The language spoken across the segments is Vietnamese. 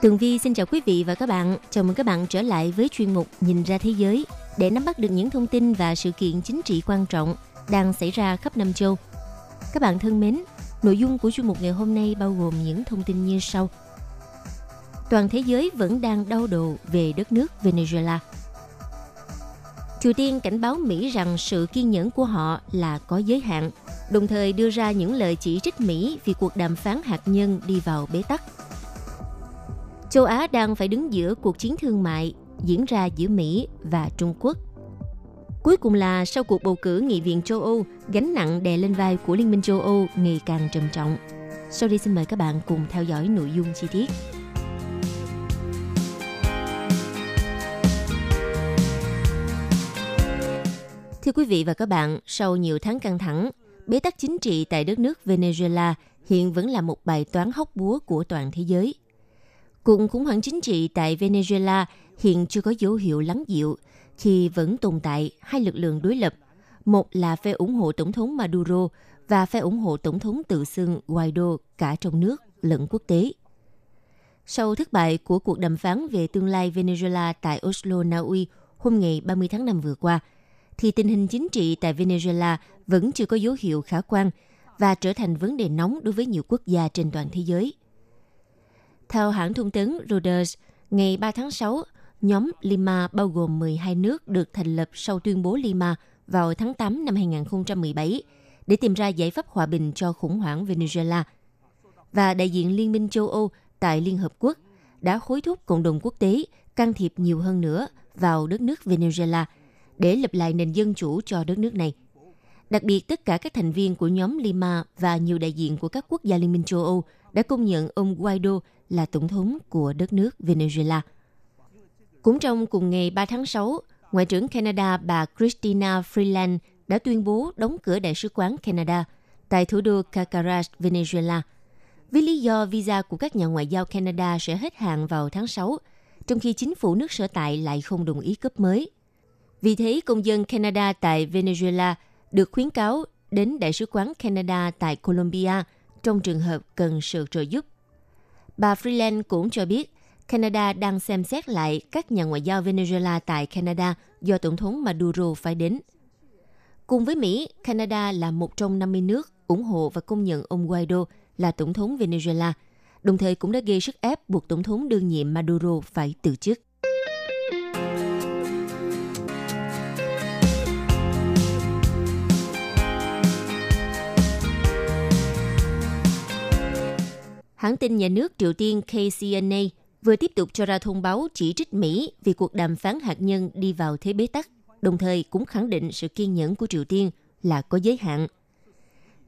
Tường Vi xin chào quý vị và các bạn. Chào mừng các bạn trở lại với chuyên mục Nhìn ra thế giới để nắm bắt được những thông tin và sự kiện chính trị quan trọng đang xảy ra khắp năm châu. Các bạn thân mến, nội dung của chuyên mục ngày hôm nay bao gồm những thông tin như sau. Toàn thế giới vẫn đang đau đầu về đất nước Venezuela. Triều Tiên cảnh báo Mỹ rằng sự kiên nhẫn của họ là có giới hạn, đồng thời đưa ra những lời chỉ trích Mỹ vì cuộc đàm phán hạt nhân đi vào bế tắc châu Á đang phải đứng giữa cuộc chiến thương mại diễn ra giữa Mỹ và Trung Quốc. Cuối cùng là sau cuộc bầu cử Nghị viện châu Âu, gánh nặng đè lên vai của Liên minh châu Âu ngày càng trầm trọng. Sau đây xin mời các bạn cùng theo dõi nội dung chi tiết. Thưa quý vị và các bạn, sau nhiều tháng căng thẳng, bế tắc chính trị tại đất nước Venezuela hiện vẫn là một bài toán hóc búa của toàn thế giới – Cuộc khủng hoảng chính trị tại Venezuela hiện chưa có dấu hiệu lắng dịu khi vẫn tồn tại hai lực lượng đối lập. Một là phe ủng hộ Tổng thống Maduro và phe ủng hộ Tổng thống tự xưng Guaido cả trong nước lẫn quốc tế. Sau thất bại của cuộc đàm phán về tương lai Venezuela tại Oslo, Na Uy hôm ngày 30 tháng 5 vừa qua, thì tình hình chính trị tại Venezuela vẫn chưa có dấu hiệu khả quan và trở thành vấn đề nóng đối với nhiều quốc gia trên toàn thế giới. Theo hãng thông tấn Reuters, ngày 3 tháng 6, nhóm Lima bao gồm 12 nước được thành lập sau tuyên bố Lima vào tháng 8 năm 2017 để tìm ra giải pháp hòa bình cho khủng hoảng Venezuela. Và đại diện Liên minh châu Âu tại Liên Hợp Quốc đã hối thúc cộng đồng quốc tế can thiệp nhiều hơn nữa vào đất nước Venezuela để lập lại nền dân chủ cho đất nước này. Đặc biệt, tất cả các thành viên của nhóm Lima và nhiều đại diện của các quốc gia Liên minh châu Âu đã công nhận ông Guaido là tổng thống của đất nước Venezuela. Cũng trong cùng ngày 3 tháng 6, Ngoại trưởng Canada bà Christina Freeland đã tuyên bố đóng cửa Đại sứ quán Canada tại thủ đô Caracas, Venezuela, với lý do visa của các nhà ngoại giao Canada sẽ hết hạn vào tháng 6, trong khi chính phủ nước sở tại lại không đồng ý cấp mới. Vì thế, công dân Canada tại Venezuela được khuyến cáo đến Đại sứ quán Canada tại Colombia trong trường hợp cần sự trợ giúp Bà Freeland cũng cho biết Canada đang xem xét lại các nhà ngoại giao Venezuela tại Canada do Tổng thống Maduro phải đến. Cùng với Mỹ, Canada là một trong 50 nước ủng hộ và công nhận ông Guaido là Tổng thống Venezuela, đồng thời cũng đã gây sức ép buộc Tổng thống đương nhiệm Maduro phải từ chức. Hãng tin nhà nước Triều Tiên KCNA vừa tiếp tục cho ra thông báo chỉ trích Mỹ vì cuộc đàm phán hạt nhân đi vào thế bế tắc, đồng thời cũng khẳng định sự kiên nhẫn của Triều Tiên là có giới hạn.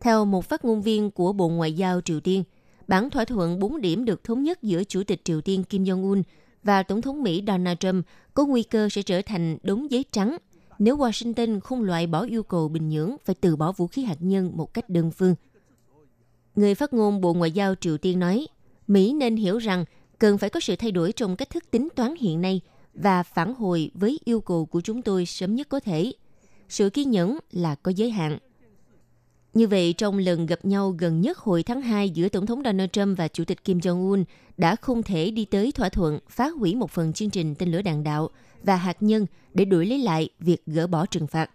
Theo một phát ngôn viên của Bộ Ngoại giao Triều Tiên, bản thỏa thuận 4 điểm được thống nhất giữa Chủ tịch Triều Tiên Kim Jong-un và Tổng thống Mỹ Donald Trump có nguy cơ sẽ trở thành đống giấy trắng nếu Washington không loại bỏ yêu cầu Bình Nhưỡng phải từ bỏ vũ khí hạt nhân một cách đơn phương – Người phát ngôn Bộ Ngoại giao Triều Tiên nói, Mỹ nên hiểu rằng cần phải có sự thay đổi trong cách thức tính toán hiện nay và phản hồi với yêu cầu của chúng tôi sớm nhất có thể. Sự kiên nhẫn là có giới hạn. Như vậy, trong lần gặp nhau gần nhất hồi tháng 2 giữa Tổng thống Donald Trump và Chủ tịch Kim Jong-un đã không thể đi tới thỏa thuận phá hủy một phần chương trình tên lửa đạn đạo và hạt nhân để đuổi lấy lại việc gỡ bỏ trừng phạt.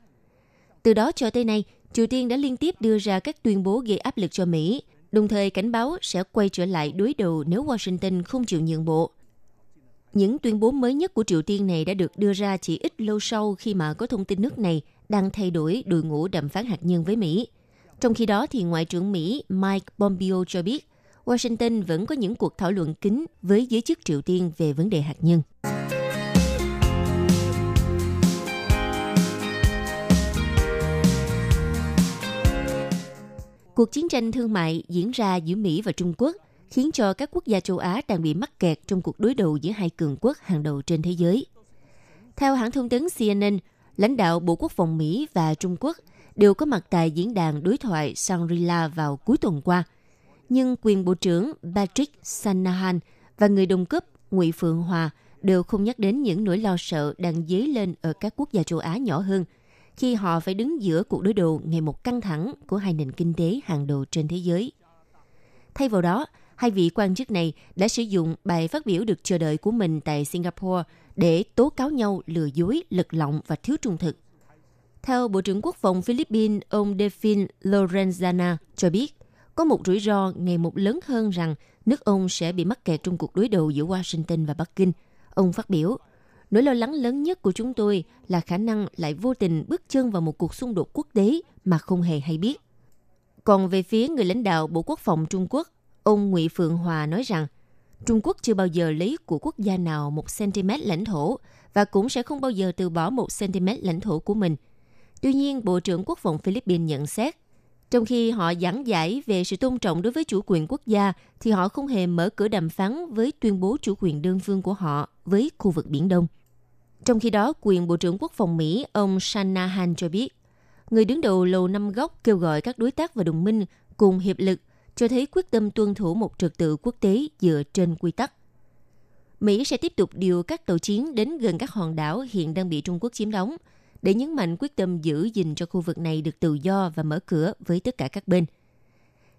Từ đó cho tới nay, Triều Tiên đã liên tiếp đưa ra các tuyên bố gây áp lực cho Mỹ, đồng thời cảnh báo sẽ quay trở lại đối đầu nếu Washington không chịu nhượng bộ. Những tuyên bố mới nhất của Triều Tiên này đã được đưa ra chỉ ít lâu sau khi mà có thông tin nước này đang thay đổi đội ngũ đàm phán hạt nhân với Mỹ. Trong khi đó, thì Ngoại trưởng Mỹ Mike Pompeo cho biết Washington vẫn có những cuộc thảo luận kín với giới chức Triều Tiên về vấn đề hạt nhân. Cuộc chiến tranh thương mại diễn ra giữa Mỹ và Trung Quốc khiến cho các quốc gia châu Á đang bị mắc kẹt trong cuộc đối đầu giữa hai cường quốc hàng đầu trên thế giới. Theo hãng thông tấn CNN, lãnh đạo Bộ Quốc phòng Mỹ và Trung Quốc đều có mặt tại diễn đàn đối thoại Shangri-La vào cuối tuần qua. Nhưng quyền Bộ trưởng Patrick Shanahan và người đồng cấp Ngụy Phượng Hòa đều không nhắc đến những nỗi lo sợ đang dấy lên ở các quốc gia châu Á nhỏ hơn khi họ phải đứng giữa cuộc đối đầu ngày một căng thẳng của hai nền kinh tế hàng đầu trên thế giới. Thay vào đó, hai vị quan chức này đã sử dụng bài phát biểu được chờ đợi của mình tại Singapore để tố cáo nhau lừa dối, lật lọng và thiếu trung thực. Theo Bộ trưởng Quốc phòng Philippines, ông Delfin Lorenzana cho biết, có một rủi ro ngày một lớn hơn rằng nước ông sẽ bị mắc kẹt trong cuộc đối đầu giữa Washington và Bắc Kinh. Ông phát biểu, nỗi lo lắng lớn nhất của chúng tôi là khả năng lại vô tình bước chân vào một cuộc xung đột quốc tế mà không hề hay biết. Còn về phía người lãnh đạo Bộ Quốc phòng Trung Quốc, ông Ngụy Phượng Hòa nói rằng Trung Quốc chưa bao giờ lấy của quốc gia nào một cm lãnh thổ và cũng sẽ không bao giờ từ bỏ một cm lãnh thổ của mình. Tuy nhiên, Bộ trưởng Quốc phòng Philippines nhận xét, trong khi họ giảng giải về sự tôn trọng đối với chủ quyền quốc gia, thì họ không hề mở cửa đàm phán với tuyên bố chủ quyền đơn phương của họ với khu vực Biển Đông. Trong khi đó, quyền Bộ trưởng Quốc phòng Mỹ ông Shanahan cho biết, người đứng đầu Lầu Năm Góc kêu gọi các đối tác và đồng minh cùng hiệp lực cho thấy quyết tâm tuân thủ một trật tự quốc tế dựa trên quy tắc. Mỹ sẽ tiếp tục điều các tàu chiến đến gần các hòn đảo hiện đang bị Trung Quốc chiếm đóng, để nhấn mạnh quyết tâm giữ gìn cho khu vực này được tự do và mở cửa với tất cả các bên.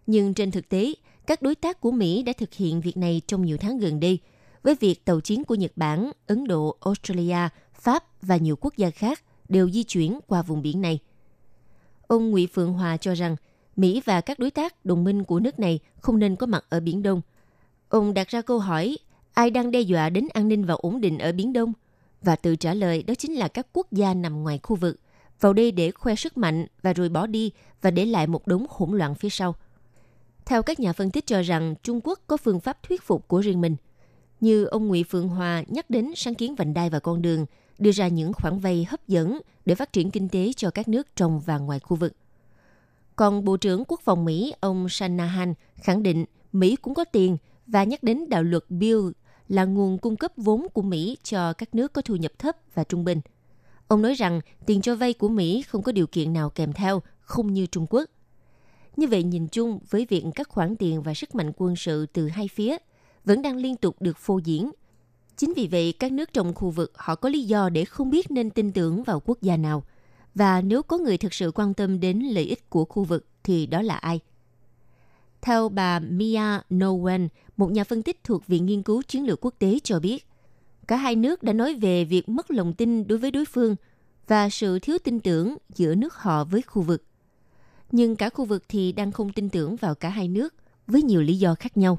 Nhưng trên thực tế, các đối tác của Mỹ đã thực hiện việc này trong nhiều tháng gần đây, với việc tàu chiến của Nhật Bản, Ấn Độ, Australia, Pháp và nhiều quốc gia khác đều di chuyển qua vùng biển này. Ông Ngụy Phượng Hòa cho rằng Mỹ và các đối tác đồng minh của nước này không nên có mặt ở Biển Đông. Ông đặt ra câu hỏi, ai đang đe dọa đến an ninh và ổn định ở Biển Đông? Và tự trả lời đó chính là các quốc gia nằm ngoài khu vực, vào đây để khoe sức mạnh và rồi bỏ đi và để lại một đống hỗn loạn phía sau. Theo các nhà phân tích cho rằng Trung Quốc có phương pháp thuyết phục của riêng mình. Như ông Ngụy Phượng Hòa nhắc đến sáng kiến vành đai và con đường, đưa ra những khoản vay hấp dẫn để phát triển kinh tế cho các nước trong và ngoài khu vực – còn Bộ trưởng Quốc phòng Mỹ ông Shanahan khẳng định Mỹ cũng có tiền và nhắc đến đạo luật Bill là nguồn cung cấp vốn của Mỹ cho các nước có thu nhập thấp và trung bình. Ông nói rằng tiền cho vay của Mỹ không có điều kiện nào kèm theo, không như Trung Quốc. Như vậy nhìn chung với việc các khoản tiền và sức mạnh quân sự từ hai phía vẫn đang liên tục được phô diễn. Chính vì vậy các nước trong khu vực họ có lý do để không biết nên tin tưởng vào quốc gia nào – và nếu có người thực sự quan tâm đến lợi ích của khu vực thì đó là ai? Theo bà Mia Nowen, một nhà phân tích thuộc Viện Nghiên cứu Chiến lược Quốc tế cho biết, cả hai nước đã nói về việc mất lòng tin đối với đối phương và sự thiếu tin tưởng giữa nước họ với khu vực. Nhưng cả khu vực thì đang không tin tưởng vào cả hai nước với nhiều lý do khác nhau.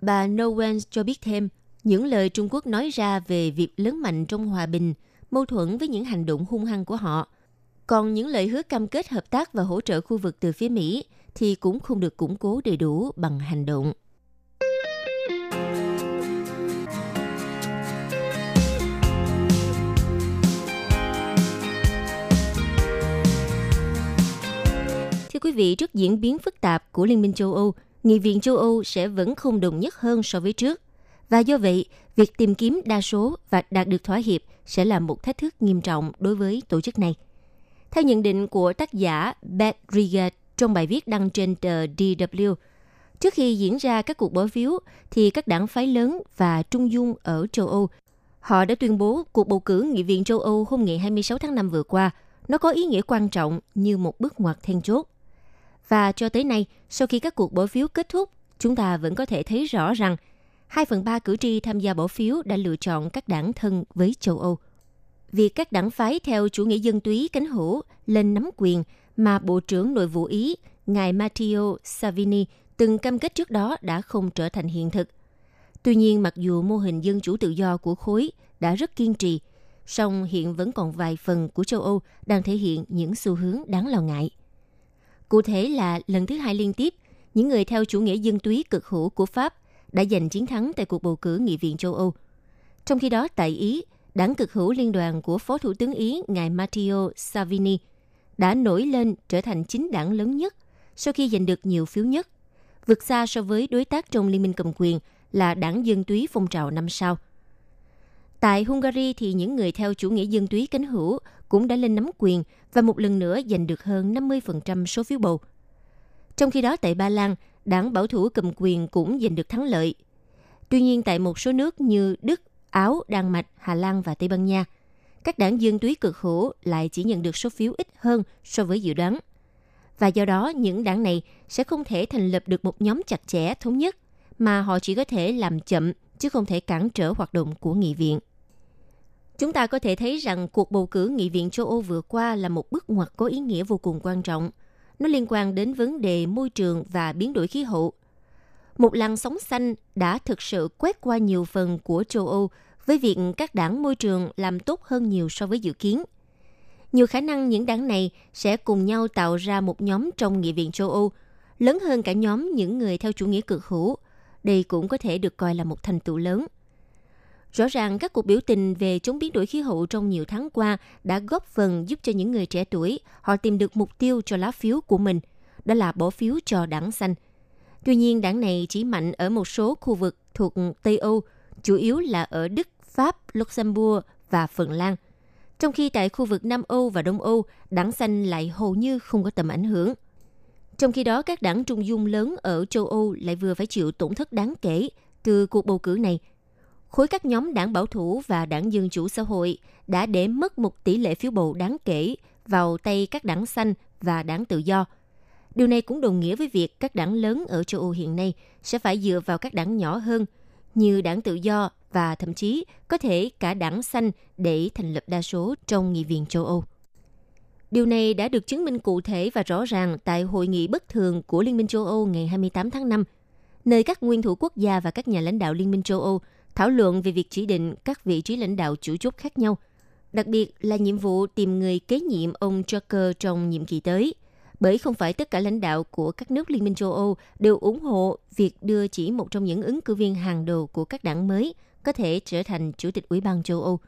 Bà Nowen cho biết thêm, những lời Trung Quốc nói ra về việc lớn mạnh trong hòa bình mâu thuẫn với những hành động hung hăng của họ còn những lời hứa cam kết hợp tác và hỗ trợ khu vực từ phía Mỹ thì cũng không được củng cố đầy đủ bằng hành động. Thưa quý vị, trước diễn biến phức tạp của Liên minh châu Âu, Nghị viện châu Âu sẽ vẫn không đồng nhất hơn so với trước. Và do vậy, việc tìm kiếm đa số và đạt được thỏa hiệp sẽ là một thách thức nghiêm trọng đối với tổ chức này. Theo nhận định của tác giả Beth Riga trong bài viết đăng trên tờ DW, trước khi diễn ra các cuộc bỏ phiếu thì các đảng phái lớn và trung dung ở châu Âu họ đã tuyên bố cuộc bầu cử nghị viện châu Âu hôm ngày 26 tháng 5 vừa qua nó có ý nghĩa quan trọng như một bước ngoặt then chốt. Và cho tới nay, sau khi các cuộc bỏ phiếu kết thúc, chúng ta vẫn có thể thấy rõ rằng 2 phần 3 cử tri tham gia bỏ phiếu đã lựa chọn các đảng thân với châu Âu việc các đảng phái theo chủ nghĩa dân túy cánh hữu lên nắm quyền mà Bộ trưởng Nội vụ Ý, ngài Matteo Salvini từng cam kết trước đó đã không trở thành hiện thực. Tuy nhiên, mặc dù mô hình dân chủ tự do của khối đã rất kiên trì, song hiện vẫn còn vài phần của châu Âu đang thể hiện những xu hướng đáng lo ngại. Cụ thể là lần thứ hai liên tiếp, những người theo chủ nghĩa dân túy cực hữu của Pháp đã giành chiến thắng tại cuộc bầu cử Nghị viện châu Âu. Trong khi đó, tại Ý, đảng cực hữu liên đoàn của Phó Thủ tướng Ý ngài Matteo Salvini đã nổi lên trở thành chính đảng lớn nhất sau khi giành được nhiều phiếu nhất, vượt xa so với đối tác trong liên minh cầm quyền là đảng Dân túy phong trào năm sau. Tại Hungary thì những người theo chủ nghĩa dân túy cánh hữu cũng đã lên nắm quyền và một lần nữa giành được hơn 50% số phiếu bầu. Trong khi đó tại Ba Lan, đảng bảo thủ cầm quyền cũng giành được thắng lợi. Tuy nhiên tại một số nước như Đức, Áo, Đan Mạch, Hà Lan và Tây Ban Nha, các đảng dân túy cực hữu lại chỉ nhận được số phiếu ít hơn so với dự đoán. Và do đó, những đảng này sẽ không thể thành lập được một nhóm chặt chẽ thống nhất, mà họ chỉ có thể làm chậm chứ không thể cản trở hoạt động của nghị viện. Chúng ta có thể thấy rằng cuộc bầu cử nghị viện châu Âu vừa qua là một bước ngoặt có ý nghĩa vô cùng quan trọng. Nó liên quan đến vấn đề môi trường và biến đổi khí hậu. Một làn sóng xanh đã thực sự quét qua nhiều phần của châu Âu với việc các đảng môi trường làm tốt hơn nhiều so với dự kiến. Nhiều khả năng những đảng này sẽ cùng nhau tạo ra một nhóm trong Nghị viện châu Âu, lớn hơn cả nhóm những người theo chủ nghĩa cực hữu. Đây cũng có thể được coi là một thành tựu lớn. Rõ ràng các cuộc biểu tình về chống biến đổi khí hậu trong nhiều tháng qua đã góp phần giúp cho những người trẻ tuổi họ tìm được mục tiêu cho lá phiếu của mình, đó là bỏ phiếu cho đảng xanh. Tuy nhiên, đảng này chỉ mạnh ở một số khu vực thuộc Tây Âu, chủ yếu là ở Đức, Pháp, Luxembourg và Phần Lan. Trong khi tại khu vực Nam Âu và Đông Âu, đảng xanh lại hầu như không có tầm ảnh hưởng. Trong khi đó, các đảng trung dung lớn ở châu Âu lại vừa phải chịu tổn thất đáng kể từ cuộc bầu cử này. Khối các nhóm đảng bảo thủ và đảng Dân chủ xã hội đã để mất một tỷ lệ phiếu bầu đáng kể vào tay các đảng xanh và đảng tự do. Điều này cũng đồng nghĩa với việc các đảng lớn ở châu Âu hiện nay sẽ phải dựa vào các đảng nhỏ hơn như đảng tự do và thậm chí có thể cả đảng xanh để thành lập đa số trong nghị viện châu Âu. Điều này đã được chứng minh cụ thể và rõ ràng tại hội nghị bất thường của Liên minh châu Âu ngày 28 tháng 5, nơi các nguyên thủ quốc gia và các nhà lãnh đạo Liên minh châu Âu thảo luận về việc chỉ định các vị trí lãnh đạo chủ chốt khác nhau, đặc biệt là nhiệm vụ tìm người kế nhiệm ông Juncker trong nhiệm kỳ tới – bởi không phải tất cả lãnh đạo của các nước Liên minh châu Âu đều ủng hộ việc đưa chỉ một trong những ứng cử viên hàng đầu của các đảng mới có thể trở thành Chủ tịch Ủy ban châu Âu.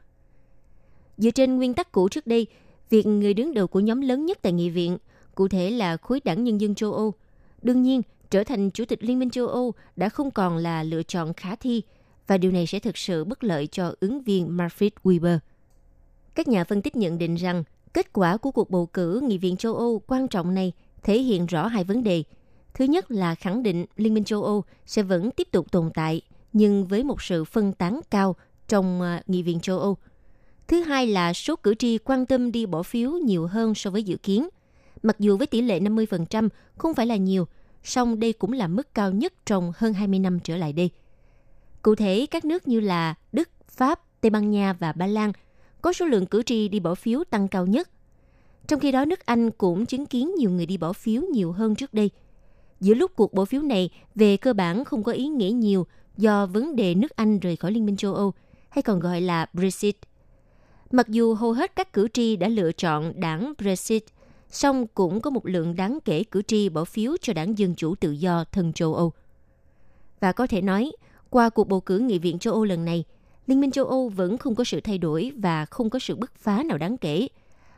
Dựa trên nguyên tắc cũ trước đây, việc người đứng đầu của nhóm lớn nhất tại nghị viện, cụ thể là khối đảng Nhân dân châu Âu, đương nhiên trở thành Chủ tịch Liên minh châu Âu đã không còn là lựa chọn khả thi và điều này sẽ thực sự bất lợi cho ứng viên Manfred Weber. Các nhà phân tích nhận định rằng Kết quả của cuộc bầu cử Nghị viện châu Âu quan trọng này thể hiện rõ hai vấn đề. Thứ nhất là khẳng định Liên minh châu Âu sẽ vẫn tiếp tục tồn tại, nhưng với một sự phân tán cao trong ờ, Nghị viện châu Âu. Thứ hai là số cử tri quan tâm đi bỏ phiếu nhiều hơn so với dự kiến. Mặc dù với tỷ lệ 50% không phải là nhiều, song đây cũng là mức cao nhất trong hơn 20 năm trở lại đây. Cụ thể, các nước như là Đức, Pháp, Tây Ban Nha và Ba Lan – có số lượng cử tri đi bỏ phiếu tăng cao nhất. Trong khi đó, nước Anh cũng chứng kiến nhiều người đi bỏ phiếu nhiều hơn trước đây. Giữa lúc cuộc bỏ phiếu này về cơ bản không có ý nghĩa nhiều do vấn đề nước Anh rời khỏi Liên minh châu Âu, hay còn gọi là Brexit. Mặc dù hầu hết các cử tri đã lựa chọn đảng Brexit, song cũng có một lượng đáng kể cử tri bỏ phiếu cho đảng Dân Chủ Tự Do thân châu Âu. Và có thể nói, qua cuộc bầu cử Nghị viện châu Âu lần này – Liên minh châu Âu vẫn không có sự thay đổi và không có sự bứt phá nào đáng kể.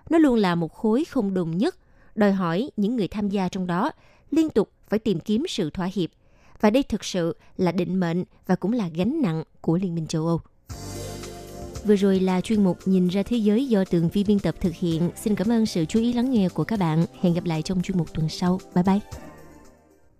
Nó luôn là một khối không đồng nhất, đòi hỏi những người tham gia trong đó liên tục phải tìm kiếm sự thỏa hiệp. Và đây thực sự là định mệnh và cũng là gánh nặng của Liên minh châu Âu. Vừa rồi là chuyên mục Nhìn ra thế giới do tường vi biên tập thực hiện. Xin cảm ơn sự chú ý lắng nghe của các bạn. Hẹn gặp lại trong chuyên mục tuần sau. Bye bye!